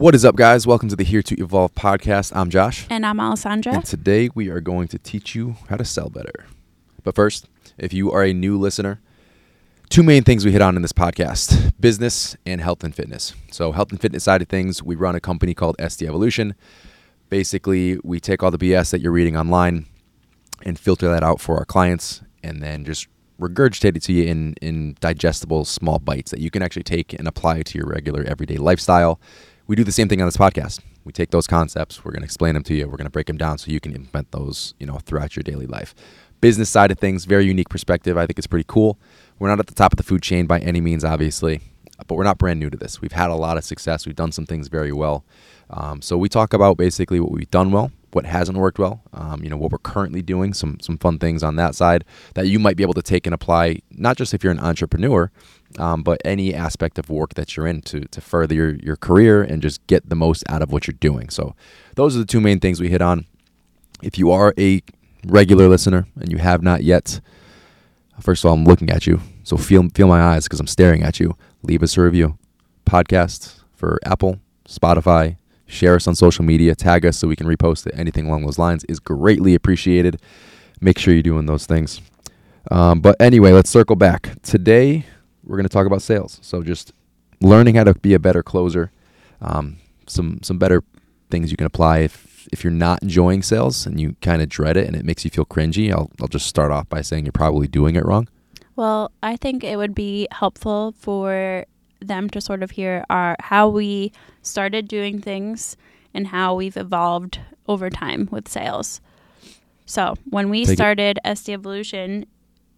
What is up, guys? Welcome to the Here to Evolve podcast. I'm Josh. And I'm Alessandra. And today we are going to teach you how to sell better. But first, if you are a new listener, two main things we hit on in this podcast business and health and fitness. So, health and fitness side of things, we run a company called SD Evolution. Basically, we take all the BS that you're reading online and filter that out for our clients and then just regurgitate it to you in, in digestible small bites that you can actually take and apply to your regular everyday lifestyle. We do the same thing on this podcast. We take those concepts, we're going to explain them to you, we're going to break them down so you can implement those, you know, throughout your daily life. Business side of things, very unique perspective. I think it's pretty cool. We're not at the top of the food chain by any means, obviously, but we're not brand new to this. We've had a lot of success. We've done some things very well. Um, so we talk about basically what we've done well, what hasn't worked well, um, you know, what we're currently doing, some some fun things on that side that you might be able to take and apply, not just if you're an entrepreneur, um, but any aspect of work that you're in to, to further your, your career and just get the most out of what you're doing. So those are the two main things we hit on. If you are a regular listener and you have not yet, first of all, I'm looking at you, so feel feel my eyes because I'm staring at you. Leave us a review, podcast for Apple, Spotify, share us on social media, tag us so we can repost it. Anything along those lines is greatly appreciated. Make sure you're doing those things. Um, but anyway, let's circle back. Today, we're going to talk about sales. So just learning how to be a better closer. Um, some some better things you can apply if if you're not enjoying sales and you kind of dread it and it makes you feel cringy. I'll I'll just start off by saying you're probably doing it wrong. Well, I think it would be helpful for them to sort of hear our how we started doing things and how we've evolved over time with sales. So when we Take it. started SD Evolution,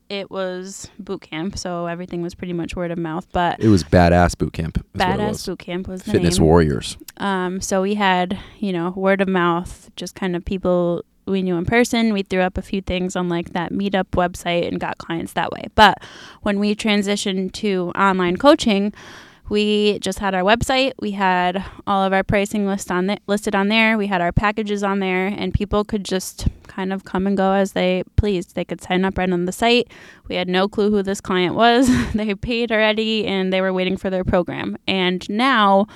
it was boot camp, so everything was pretty much word of mouth. But It was badass boot camp. it badass boot camp was the Fitness name. warriors. Um, so we had, you know, word of mouth, just kind of people we knew in person. We threw up a few things on like that meetup website and got clients that way. But when we transitioned to online coaching, we just had our website. We had all of our pricing list on th- listed on there. We had our packages on there, and people could just kind of come and go as they pleased. They could sign up right on the site. We had no clue who this client was. they paid already, and they were waiting for their program. And now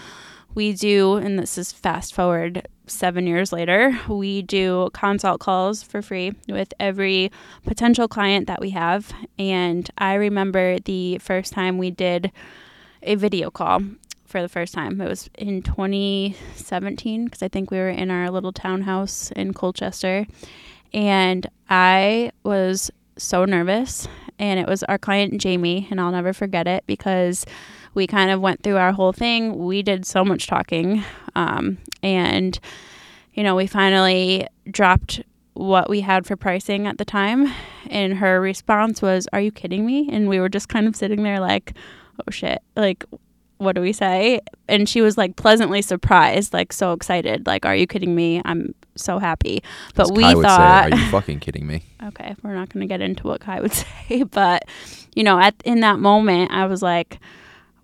we do, and this is fast forward seven years later, we do consult calls for free with every potential client that we have. And I remember the first time we did a video call for the first time. It was in 2017 because I think we were in our little townhouse in Colchester. And I was so nervous. And it was our client, Jamie, and I'll never forget it because we kind of went through our whole thing. We did so much talking. Um, and, you know, we finally dropped what we had for pricing at the time. And her response was, Are you kidding me? And we were just kind of sitting there like, Oh shit. Like, what do we say? And she was like pleasantly surprised, like so excited. Like, Are you kidding me? I'm so happy. But As we Kai thought, say, "Are you fucking kidding me?" okay, we're not going to get into what Kai would say, but you know, at in that moment, I was like,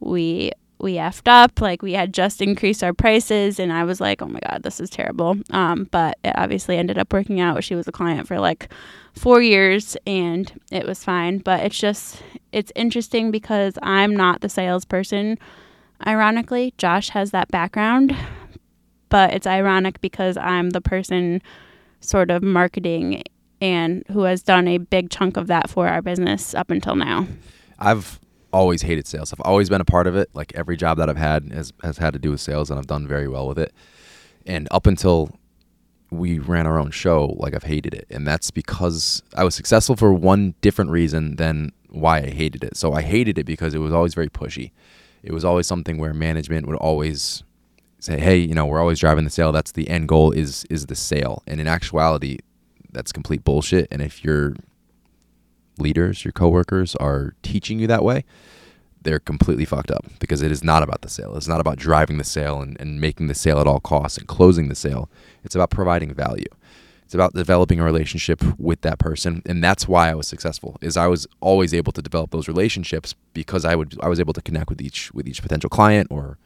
we we effed up. Like we had just increased our prices, and I was like, oh my god, this is terrible. Um, but it obviously ended up working out. She was a client for like four years, and it was fine. But it's just it's interesting because I'm not the salesperson. Ironically, Josh has that background, but it's ironic because I'm the person sort of marketing and who has done a big chunk of that for our business up until now. I've always hated sales. I've always been a part of it. Like every job that I've had has has had to do with sales, and I've done very well with it. And up until we ran our own show, like I've hated it, and that's because I was successful for one different reason than why I hated it. So I hated it because it was always very pushy. It was always something where management would always say, "Hey, you know, we're always driving the sale. That's the end goal is is the sale." And in actuality, that's complete bullshit. And if your leaders, your coworkers are teaching you that way, they're completely fucked up because it is not about the sale. It's not about driving the sale and, and making the sale at all costs and closing the sale. It's about providing value. It's about developing a relationship with that person. And that's why I was successful is I was always able to develop those relationships because I would I was able to connect with each with each potential client or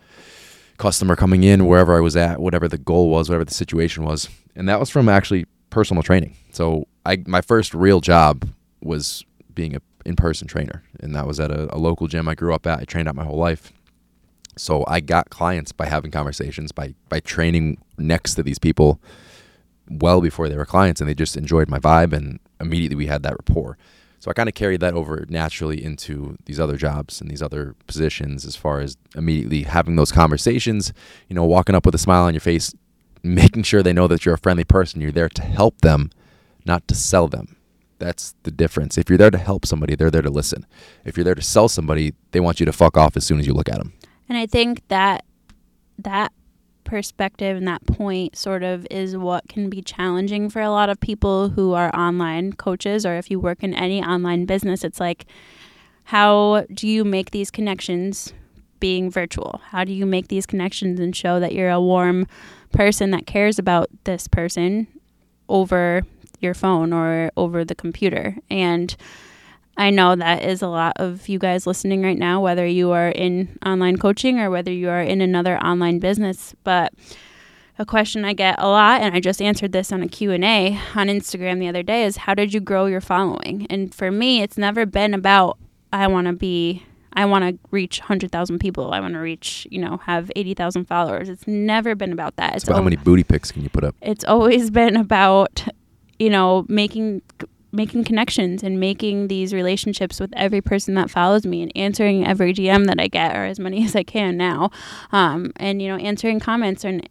customer coming in wherever I was at, whatever the goal was, whatever the situation was. And that was from actually personal training. So I my first real job was being a in-person trainer, and that was at a, a local gym I grew up at. I trained out my whole life. So I got clients by having conversations, by by training next to these people well before they were clients and they just enjoyed my vibe and immediately we had that rapport. So I kind of carried that over naturally into these other jobs and these other positions as far as immediately having those conversations, you know, walking up with a smile on your face, making sure they know that you're a friendly person, you're there to help them, not to sell them. That's the difference. If you're there to help somebody, they're there to listen. If you're there to sell somebody, they want you to fuck off as soon as you look at them. And I think that that perspective and that point sort of is what can be challenging for a lot of people who are online coaches or if you work in any online business it's like how do you make these connections being virtual how do you make these connections and show that you're a warm person that cares about this person over your phone or over the computer and I know that is a lot of you guys listening right now, whether you are in online coaching or whether you are in another online business. But a question I get a lot, and I just answered this on a Q&A on Instagram the other day, is how did you grow your following? And for me, it's never been about, I want to be I want to reach 100,000 people. I want to reach, you know, have 80,000 followers. It's never been about that. It's, it's about how many booty pics can you put up? It's always been about, you know, making making connections and making these relationships with every person that follows me and answering every DM that I get or as many as I can now. Um, and, you know, answering comments and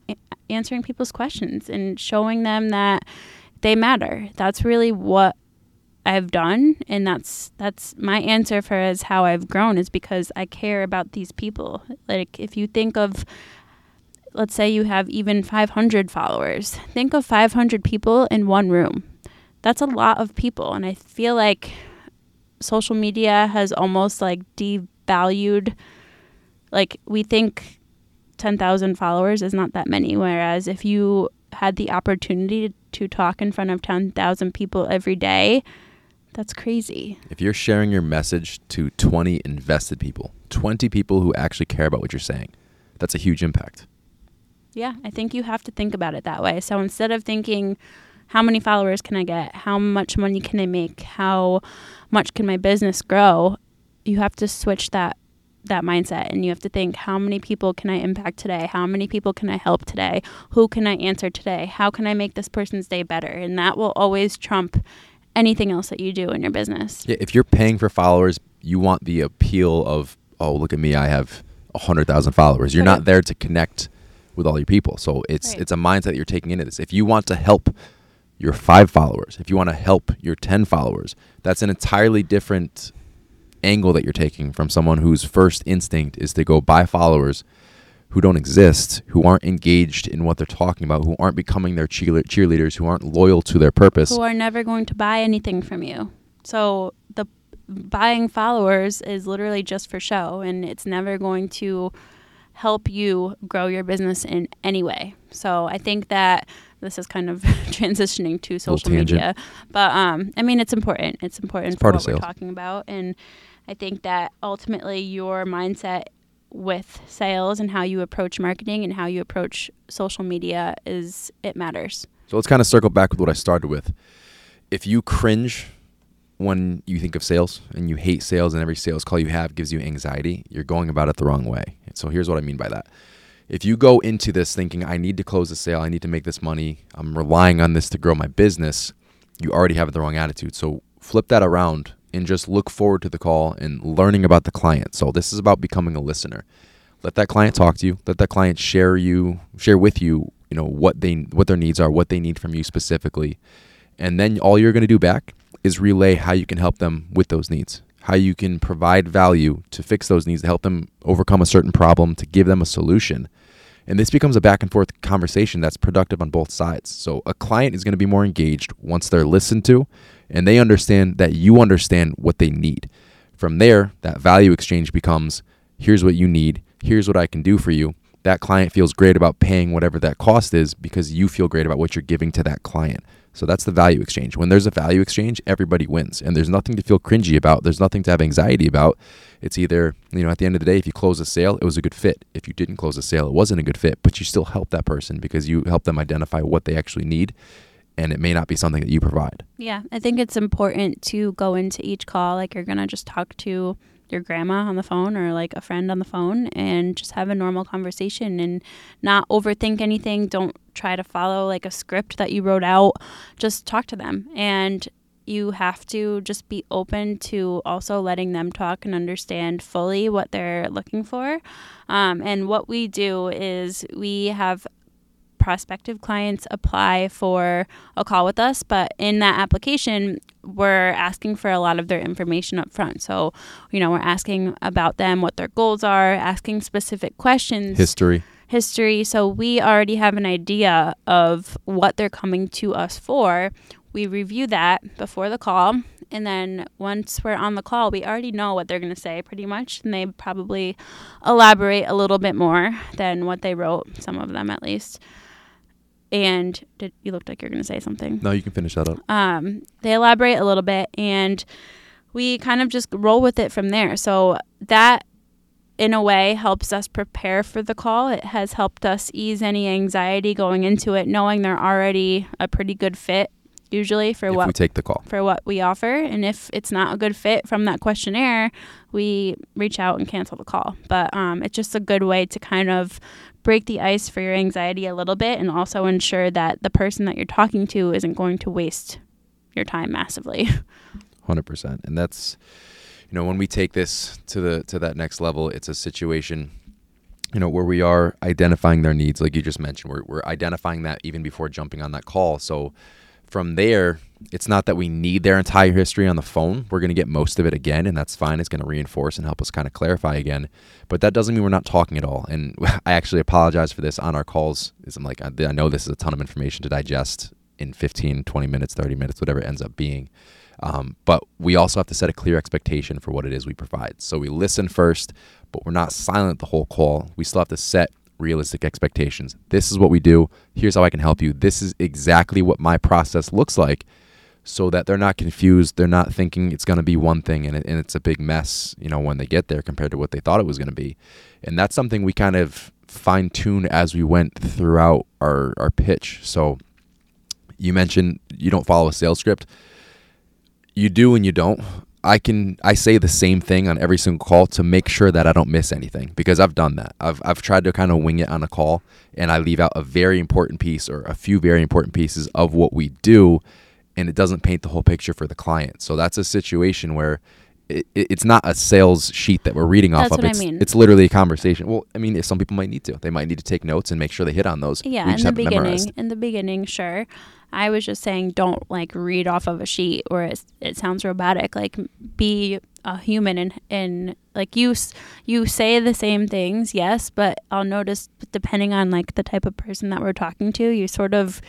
answering people's questions and showing them that they matter. That's really what I've done and that's that's my answer for as how I've grown is because I care about these people. Like if you think of let's say you have even 500 followers. Think of 500 people in one room that's a lot of people. And I feel like social media has almost like devalued, like, we think 10,000 followers is not that many. Whereas if you had the opportunity to talk in front of 10,000 people every day, that's crazy. If you're sharing your message to 20 invested people, 20 people who actually care about what you're saying, that's a huge impact. Yeah, I think you have to think about it that way. So instead of thinking, how many followers can I get? How much money can I make? How much can my business grow? You have to switch that that mindset and you have to think how many people can I impact today? How many people can I help today? Who can I answer today? How can I make this person's day better? And that will always trump anything else that you do in your business. Yeah, if you're paying for followers, you want the appeal of, oh, look at me, I have 100,000 followers. You're not there to connect with all your people. So it's right. it's a mindset that you're taking into this. If you want to help your five followers, if you want to help your 10 followers, that's an entirely different angle that you're taking from someone whose first instinct is to go buy followers who don't exist, who aren't engaged in what they're talking about, who aren't becoming their cheerleaders, who aren't loyal to their purpose. Who are never going to buy anything from you. So the buying followers is literally just for show and it's never going to help you grow your business in any way. So I think that this is kind of transitioning to social media. But um, I mean, it's important. It's important it's for what we're talking about, and I think that ultimately your mindset with sales and how you approach marketing and how you approach social media is it matters. So let's kind of circle back with what I started with. If you cringe when you think of sales and you hate sales and every sales call you have gives you anxiety, you're going about it the wrong way. So here's what I mean by that if you go into this thinking, I need to close the sale, I need to make this money, I'm relying on this to grow my business, you already have the wrong attitude. So flip that around and just look forward to the call and learning about the client. So this is about becoming a listener. Let that client talk to you. Let that client share you, share with you, you know, what they what their needs are, what they need from you specifically. And then all you're going to do back is relay how you can help them with those needs how you can provide value to fix those needs, to help them overcome a certain problem, to give them a solution. And this becomes a back and forth conversation that's productive on both sides. So a client is going to be more engaged once they're listened to and they understand that you understand what they need. From there, that value exchange becomes here's what you need, here's what I can do for you. That client feels great about paying whatever that cost is because you feel great about what you're giving to that client. So that's the value exchange. When there's a value exchange, everybody wins. And there's nothing to feel cringy about. There's nothing to have anxiety about. It's either, you know, at the end of the day, if you close a sale, it was a good fit. If you didn't close a sale, it wasn't a good fit, but you still help that person because you help them identify what they actually need. And it may not be something that you provide. Yeah. I think it's important to go into each call like you're going to just talk to your grandma on the phone or like a friend on the phone and just have a normal conversation and not overthink anything. Don't try to follow like a script that you wrote out. Just talk to them. And you have to just be open to also letting them talk and understand fully what they're looking for. Um, and what we do is we have prospective clients apply for a call with us, but in that application, we're asking for a lot of their information up front. So, you know, we're asking about them, what their goals are, asking specific questions. History. History. So we already have an idea of what they're coming to us for. We review that before the call. And then once we're on the call, we already know what they're going to say pretty much. And they probably elaborate a little bit more than what they wrote, some of them at least and did you looked like you're going to say something No, you can finish that up. um, they elaborate a little bit and we kind of just roll with it from there so that in a way helps us prepare for the call it has helped us ease any anxiety going into it knowing they're already a pretty good fit usually for if what we take the call. for what we offer. And if it's not a good fit from that questionnaire, we reach out and cancel the call. But um, it's just a good way to kind of break the ice for your anxiety a little bit and also ensure that the person that you're talking to isn't going to waste your time massively. Hundred percent, and that's you know when we take this to the to that next level, it's a situation you know where we are identifying their needs, like you just mentioned. We're we're identifying that even before jumping on that call. So from there, it's not that we need their entire history on the phone. We're going to get most of it again, and that's fine. It's going to reinforce and help us kind of clarify again. But that doesn't mean we're not talking at all. And I actually apologize for this on our calls. Is I'm like, I, I know this is a ton of information to digest in 15, 20 minutes, 30 minutes, whatever it ends up being. Um, but we also have to set a clear expectation for what it is we provide. So we listen first, but we're not silent the whole call. We still have to set realistic expectations. This is what we do. Here's how I can help you. This is exactly what my process looks like so that they're not confused. They're not thinking it's going to be one thing and, it, and it's a big mess, you know, when they get there compared to what they thought it was going to be. And that's something we kind of fine tune as we went throughout our, our pitch. So you mentioned you don't follow a sales script. You do and you don't. I can I say the same thing on every single call to make sure that I don't miss anything because I've done that. I've I've tried to kind of wing it on a call and I leave out a very important piece or a few very important pieces of what we do and it doesn't paint the whole picture for the client. So that's a situation where it, it's not a sales sheet that we're reading off That's of. what I It's, mean. it's literally a conversation. Well, I mean, if some people might need to, they might need to take notes and make sure they hit on those. Yeah, in the beginning, in the beginning, sure. I was just saying, don't like read off of a sheet or it's, it sounds robotic. Like, be a human and and like you you say the same things, yes, but I'll notice depending on like the type of person that we're talking to, you sort of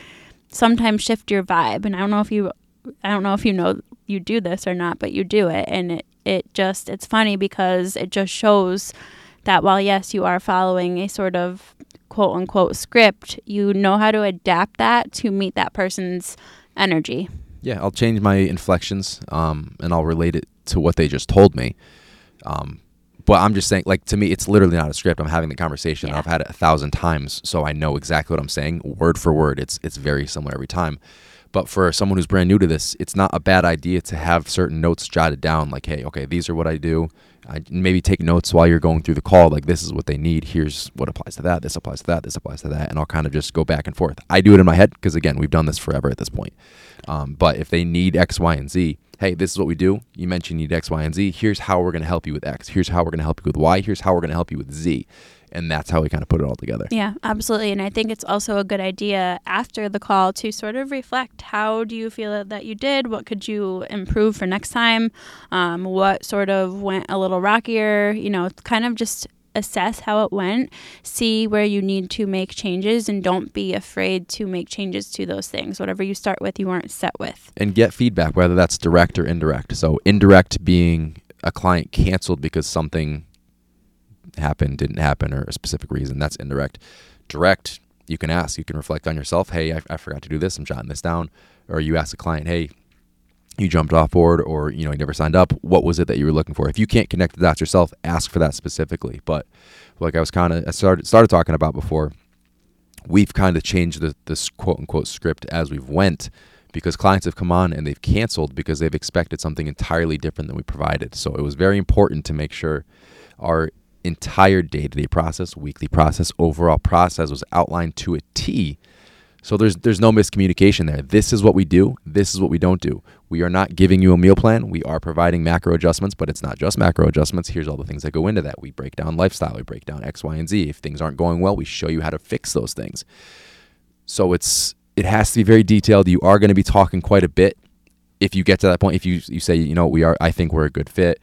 sometimes shift your vibe. And I don't know if you, I don't know if you know you do this or not, but you do it, and it it just it's funny because it just shows that while yes you are following a sort of quote unquote script, you know how to adapt that to meet that person's energy. Yeah, I'll change my inflections, um, and I'll relate it to what they just told me. Um, but I'm just saying, like to me, it's literally not a script. I'm having the conversation. Yeah. I've had it a thousand times, so I know exactly what I'm saying, word for word. It's it's very similar every time. But for someone who's brand new to this, it's not a bad idea to have certain notes jotted down. Like, hey, okay, these are what I do. I maybe take notes while you're going through the call. Like, this is what they need. Here's what applies to that. This applies to that. This applies to that. And I'll kind of just go back and forth. I do it in my head because again, we've done this forever at this point. Um, but if they need X, Y, and Z, hey, this is what we do. You mentioned you need X, Y, and Z. Here's how we're going to help you with X. Here's how we're going to help you with Y. Here's how we're going to help you with Z. And that's how we kind of put it all together. Yeah, absolutely. And I think it's also a good idea after the call to sort of reflect how do you feel that you did? What could you improve for next time? Um, what sort of went a little rockier? You know, kind of just assess how it went, see where you need to make changes, and don't be afraid to make changes to those things. Whatever you start with, you weren't set with. and get feedback, whether that's direct or indirect. So, indirect being a client canceled because something happened, didn't happen, or a specific reason. That's indirect. Direct, you can ask, you can reflect on yourself. Hey, I, I forgot to do this. I'm jotting this down. Or you ask a client, hey, you jumped off board or you know you never signed up what was it that you were looking for if you can't connect the dots yourself ask for that specifically but like i was kind of i started started talking about before we've kind of changed the this quote unquote script as we've went because clients have come on and they've canceled because they've expected something entirely different than we provided. So it was very important to make sure our entire day to day process, weekly process, overall process was outlined to a T. So there's there's no miscommunication there. This is what we do. This is what we don't do. We are not giving you a meal plan. We are providing macro adjustments, but it's not just macro adjustments. Here's all the things that go into that. We break down lifestyle. We break down X, Y, and Z. If things aren't going well, we show you how to fix those things. So it's it has to be very detailed. You are going to be talking quite a bit if you get to that point. If you you say you know we are, I think we're a good fit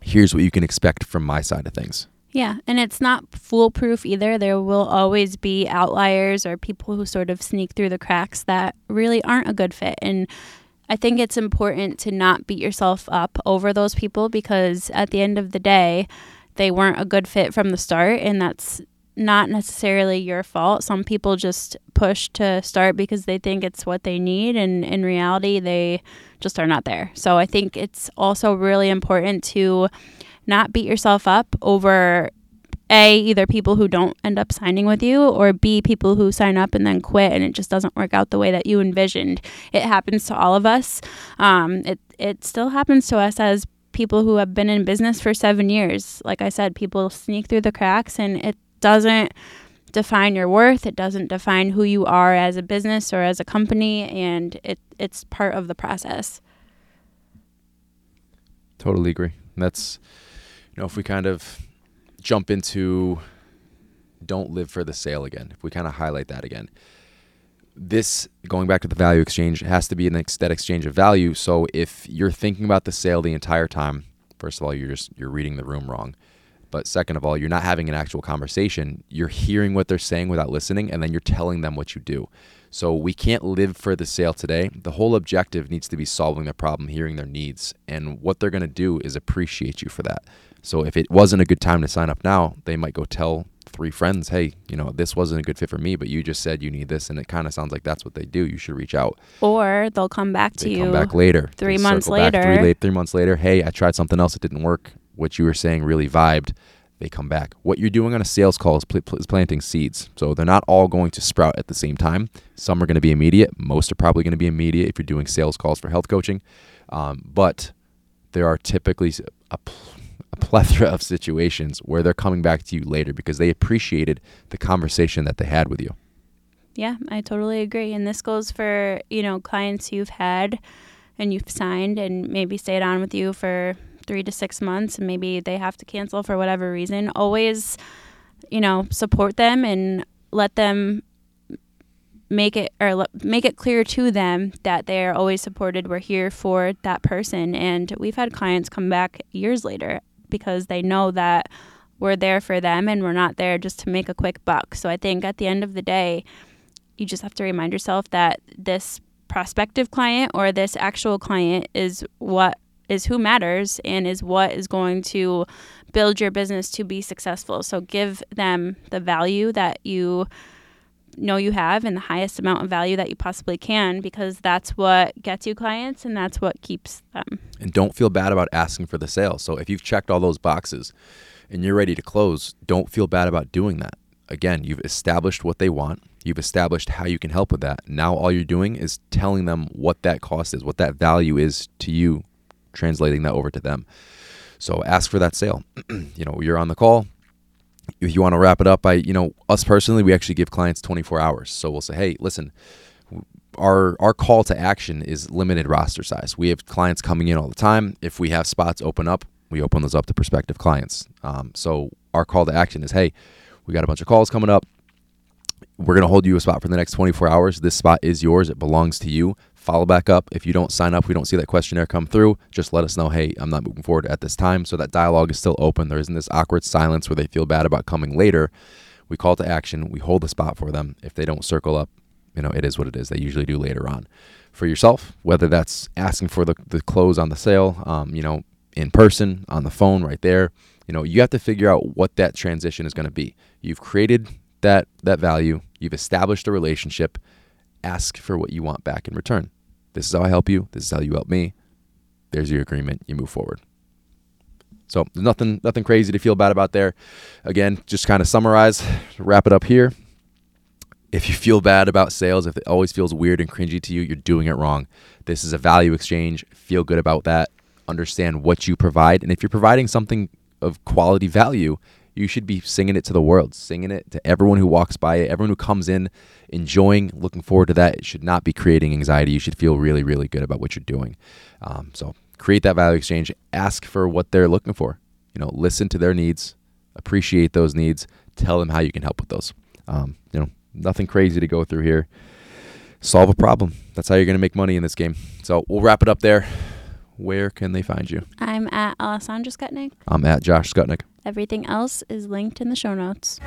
here's what you can expect from my side of things. Yeah, and it's not foolproof either. There will always be outliers or people who sort of sneak through the cracks that really aren't a good fit. And I think it's important to not beat yourself up over those people because at the end of the day, they weren't a good fit from the start. And that's not necessarily your fault. Some people just push to start because they think it's what they need. And in reality, they just are not there. So I think it's also really important to not beat yourself up over a either people who don't end up signing with you or b people who sign up and then quit and it just doesn't work out the way that you envisioned it happens to all of us um, it, it still happens to us as people who have been in business for seven years like i said people sneak through the cracks and it doesn't define your worth. It doesn't define who you are as a business or as a company, and it it's part of the process. Totally agree. That's you know if we kind of jump into don't live for the sale again. If we kind of highlight that again. This going back to the value exchange has to be an that exchange of value. So if you're thinking about the sale the entire time, first of all, you're just you're reading the room wrong. But second of all, you're not having an actual conversation. You're hearing what they're saying without listening, and then you're telling them what you do. So we can't live for the sale today. The whole objective needs to be solving their problem, hearing their needs. And what they're going to do is appreciate you for that. So if it wasn't a good time to sign up now, they might go tell three friends, hey, you know, this wasn't a good fit for me, but you just said you need this. And it kind of sounds like that's what they do. You should reach out. Or they'll come back to they you. Come back later. Three months circle back later. Three, late, three months later. Hey, I tried something else. It didn't work. What you were saying really vibed. They come back. What you're doing on a sales call is, pl- pl- is planting seeds. So they're not all going to sprout at the same time. Some are going to be immediate. Most are probably going to be immediate if you're doing sales calls for health coaching. Um, but there are typically a, pl- a plethora of situations where they're coming back to you later because they appreciated the conversation that they had with you. Yeah, I totally agree. And this goes for, you know, clients you've had and you've signed and maybe stayed on with you for three to six months and maybe they have to cancel for whatever reason. Always, you know, support them and let them make it or make it clear to them that they are always supported. We're here for that person. And we've had clients come back years later because they know that we're there for them and we're not there just to make a quick buck. So I think at the end of the day, you just have to remind yourself that this prospective client or this actual client is what is who matters and is what is going to build your business to be successful. So give them the value that you know you have and the highest amount of value that you possibly can because that's what gets you clients and that's what keeps them. and don't feel bad about asking for the sale. So if you've checked all those boxes and you're ready to close, don't feel bad about doing that. Again, you've established what they want. You've established how you can help with that. Now all you're doing is telling them what that cost is, what that value is to you, translating that over to them. So ask for that sale. you know, you're on the call. If you want to wrap it up, I, you know, us personally, we actually give clients 24 hours. So we'll say, hey, listen, our our call to action is limited roster size. We have clients coming in all the time. If we have spots open up, we open those up to prospective clients. Um, so our call to action is, hey, we got a bunch of calls coming up. We're gonna hold you a spot for the next 24 hours. This spot is yours. It belongs to you. Follow back up. If you don't sign up, we don't see that questionnaire come through. Just let us know. Hey, I'm not moving forward at this time. So that dialogue is still open. There isn't this awkward silence where they feel bad about coming later. We call to action. We hold the spot for them. If they don't circle up, you know, it is what it is. They usually do later on. For yourself, whether that's asking for the, the close on the sale, um, you know, in person, on the phone, right there, you know, you have to figure out what that transition is going to be. You've created that that value. You've established a relationship. Ask for what you want back in return. This is how I help you. This is how you help me. There's your agreement. You move forward. So nothing nothing crazy to feel bad about there. Again, just kind of summarize, wrap it up here. If you feel bad about sales, if it always feels weird and cringy to you, you're doing it wrong. This is a value exchange. Feel good about that. Understand what you provide. And if you're providing something of quality value, you should be singing it to the world, singing it to everyone who walks by it, everyone who comes in, enjoying, looking forward to that. It should not be creating anxiety. You should feel really, really good about what you're doing. Um, so create that value exchange. Ask for what they're looking for. You know, listen to their needs, appreciate those needs, tell them how you can help with those. Um, you know, nothing crazy to go through here. Solve a problem. That's how you're going to make money in this game. So we'll wrap it up there. Where can they find you? I'm at Alessandra Skutnik. I'm at Josh Skutnik. Everything else is linked in the show notes.